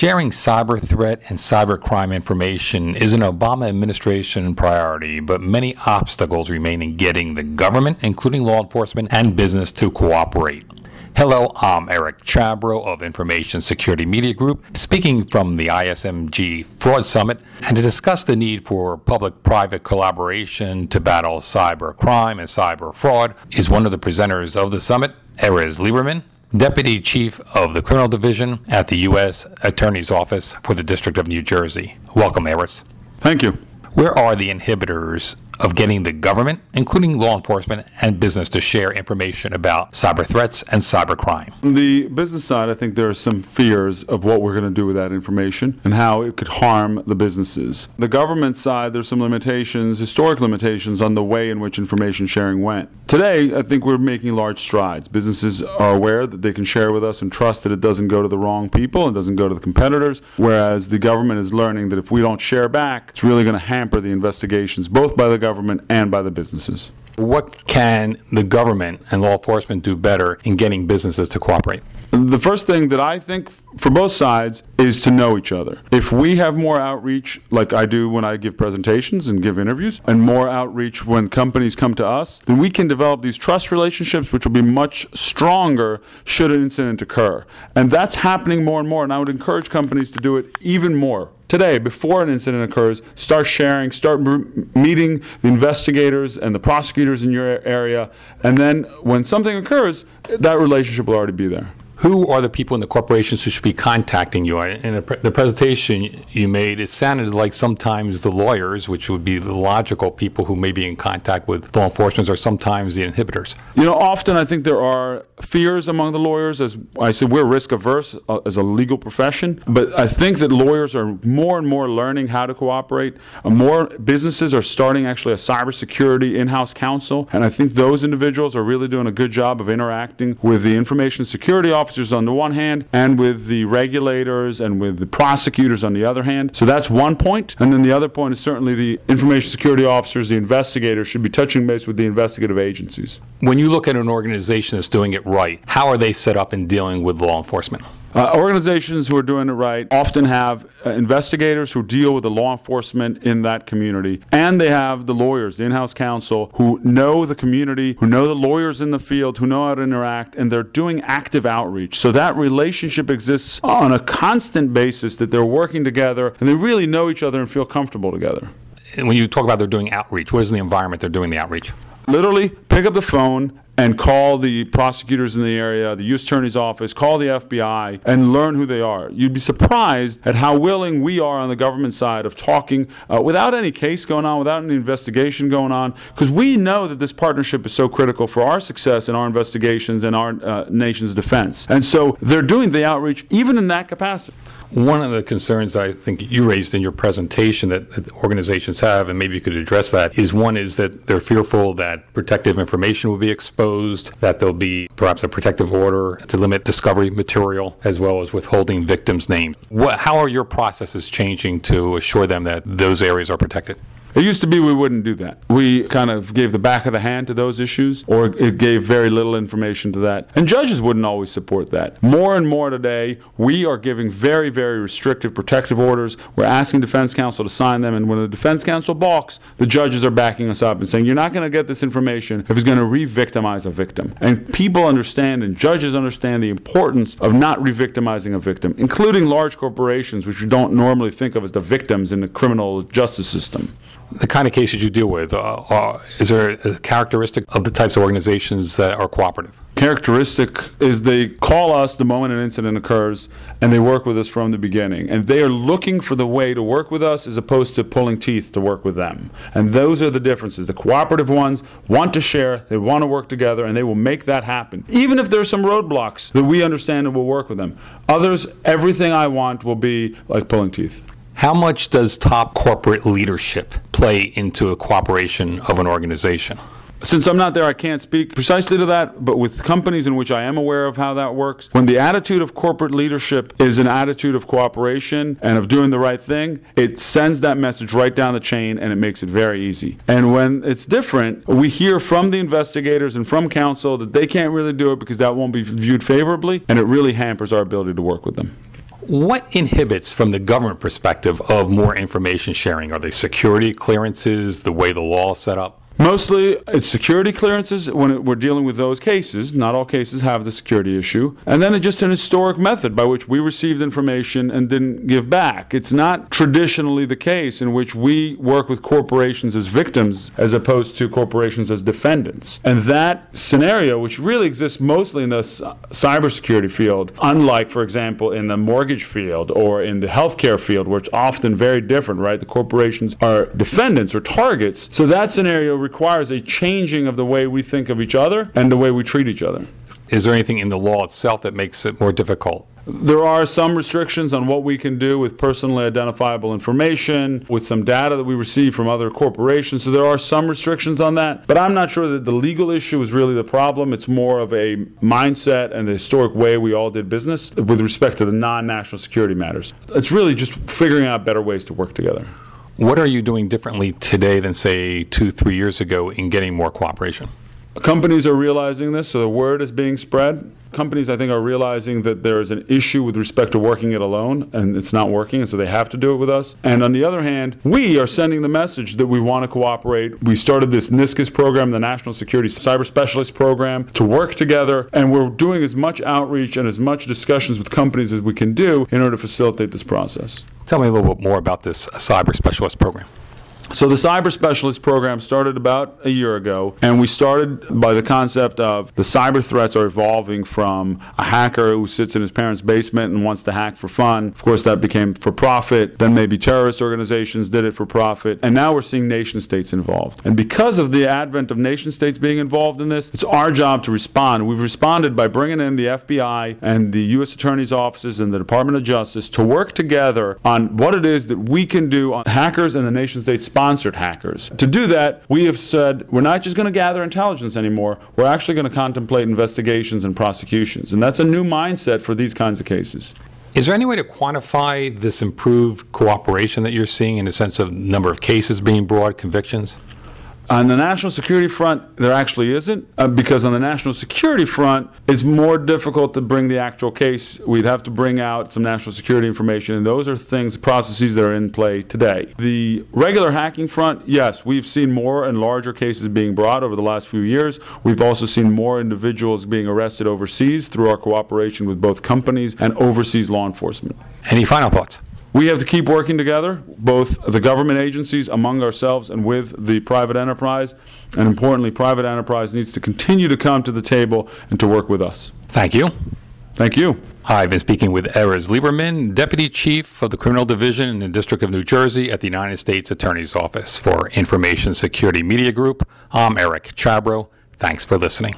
Sharing cyber threat and cybercrime information is an Obama administration priority, but many obstacles remain in getting the government, including law enforcement and business, to cooperate. Hello, I'm Eric Chabrow of Information Security Media Group, speaking from the ISMG Fraud Summit, and to discuss the need for public private collaboration to battle cyber crime and cyber fraud is one of the presenters of the summit, Erez Lieberman, Deputy Chief of the Criminal Division at the U.S. Attorney's Office for the District of New Jersey. Welcome, Erez. Thank you. Where are the inhibitors of getting the government, including law enforcement and business, to share information about cyber threats and cybercrime? On the business side, I think there are some fears of what we're going to do with that information and how it could harm the businesses. The government side, there's some limitations, historic limitations on the way in which information sharing went. Today, I think we're making large strides. Businesses are aware that they can share with us and trust that it doesn't go to the wrong people and doesn't go to the competitors, whereas the government is learning that if we don't share back, it's really going to hamper the investigations, both by the government government and by the businesses. What can the government and law enforcement do better in getting businesses to cooperate? The first thing that I think for both sides is to know each other. If we have more outreach, like I do when I give presentations and give interviews, and more outreach when companies come to us, then we can develop these trust relationships, which will be much stronger should an incident occur. And that's happening more and more. And I would encourage companies to do it even more today, before an incident occurs, start sharing, start meeting the investigators and the prosecutors in your area, and then when something occurs, that relationship will already be there who are the people in the corporations who should be contacting you? In the presentation you made, it sounded like sometimes the lawyers, which would be the logical people who may be in contact with law enforcement, or sometimes the inhibitors. You know, often I think there are fears among the lawyers. As I said, we're risk averse uh, as a legal profession, but I think that lawyers are more and more learning how to cooperate. Uh, more businesses are starting actually a cybersecurity in-house counsel, and I think those individuals are really doing a good job of interacting with the information security officers officers on the one hand and with the regulators and with the prosecutors on the other hand. So that's one point. And then the other point is certainly the information security officers, the investigators should be touching base with the investigative agencies. When you look at an organization that's doing it right, how are they set up in dealing with law enforcement? Uh, organizations who are doing it right often have uh, investigators who deal with the law enforcement in that community, and they have the lawyers, the in house counsel, who know the community, who know the lawyers in the field, who know how to interact, and they're doing active outreach. So that relationship exists on a constant basis that they're working together and they really know each other and feel comfortable together. And when you talk about they're doing outreach, what is the environment they're doing the outreach? Literally, pick up the phone and call the prosecutors in the area, the U.S. Attorney's Office, call the FBI, and learn who they are. You'd be surprised at how willing we are on the government side of talking uh, without any case going on, without any investigation going on, because we know that this partnership is so critical for our success in our investigations and our uh, nation's defense. And so they're doing the outreach even in that capacity. One of the concerns I think you raised in your presentation that, that, organizations have, and maybe you could address that, is one is that they're fearful that protective information will be exposed, that there'll be perhaps a protective order to limit discovery material, as well as withholding victims' names. What, how are your processes changing to assure them that those areas are protected? It used to be we wouldn't do that. We kind of gave the back of the hand to those issues, or it gave very little information to that. And judges wouldn't always support that. More and more today, we are giving very, very restrictive protective orders. We're asking defense counsel to sign them, and when the defense counsel balks, the judges are backing us up and saying, You're not going to get this information if it's going to re victimize a victim. And people understand, and judges understand, the importance of not re victimizing a victim, including large corporations, which we don't normally think of as the victims in the criminal justice system the kind of cases you deal with, uh, uh, is there a characteristic of the types of organizations that are cooperative? Characteristic is they call us the moment an incident occurs and they work with us from the beginning. And they are looking for the way to work with us as opposed to pulling teeth to work with them. And those are the differences. The cooperative ones want to share, they want to work together, and they will make that happen. Even if there's some roadblocks that we understand and will work with them. Others, everything I want will be like pulling teeth. How much does top corporate leadership play into a cooperation of an organization? Since I'm not there, I can't speak precisely to that, but with companies in which I am aware of how that works, when the attitude of corporate leadership is an attitude of cooperation and of doing the right thing, it sends that message right down the chain and it makes it very easy. And when it's different, we hear from the investigators and from counsel that they can't really do it because that won't be viewed favorably, and it really hampers our ability to work with them. What inhibits, from the government perspective, of more information sharing? Are they security clearances, the way the law is set up? Mostly, it's security clearances when it, we're dealing with those cases. Not all cases have the security issue. And then it's just an historic method by which we received information and didn't give back. It's not traditionally the case in which we work with corporations as victims as opposed to corporations as defendants. And that scenario, which really exists mostly in the cybersecurity field, unlike, for example, in the mortgage field or in the healthcare field, where it's often very different, right? The corporations are defendants or targets. So that scenario requires a changing of the way we think of each other and the way we treat each other. Is there anything in the law itself that makes it more difficult? There are some restrictions on what we can do with personally identifiable information, with some data that we receive from other corporations. So there are some restrictions on that. But I'm not sure that the legal issue is really the problem. It's more of a mindset and the historic way we all did business with respect to the non national security matters. It's really just figuring out better ways to work together. What are you doing differently today than, say, two, three years ago in getting more cooperation? Companies are realizing this, so the word is being spread. Companies, I think, are realizing that there is an issue with respect to working it alone, and it's not working, and so they have to do it with us. And on the other hand, we are sending the message that we want to cooperate. We started this NSCIS program, the National Security Cyber Specialist Program, to work together, and we're doing as much outreach and as much discussions with companies as we can do in order to facilitate this process. Tell me a little bit more about this Cyber Specialist Program. So the cyber specialist program started about a year ago, and we started by the concept of the cyber threats are evolving from a hacker who sits in his parents' basement and wants to hack for fun. Of course, that became for profit. Then maybe terrorist organizations did it for profit, and now we're seeing nation states involved. And because of the advent of nation states being involved in this, it's our job to respond. We've responded by bringing in the FBI and the U.S. Attorney's offices and the Department of Justice to work together on what it is that we can do on hackers and the nation states sponsored hackers. To do that, we have said we're not just going to gather intelligence anymore, we're actually going to contemplate investigations and prosecutions. And that's a new mindset for these kinds of cases. Is there any way to quantify this improved cooperation that you're seeing in the sense of number of cases being brought, convictions? On the national security front, there actually isn't, uh, because on the national security front, it's more difficult to bring the actual case. We'd have to bring out some national security information, and those are things, processes that are in play today. The regular hacking front, yes, we've seen more and larger cases being brought over the last few years. We've also seen more individuals being arrested overseas through our cooperation with both companies and overseas law enforcement. Any final thoughts? We have to keep working together, both the government agencies, among ourselves, and with the private enterprise. And importantly, private enterprise needs to continue to come to the table and to work with us. Thank you. Thank you. Hi, I've been speaking with Erez Lieberman, Deputy Chief of the Criminal Division in the District of New Jersey at the United States Attorney's Office for Information Security Media Group. I'm Eric Chabrow. Thanks for listening.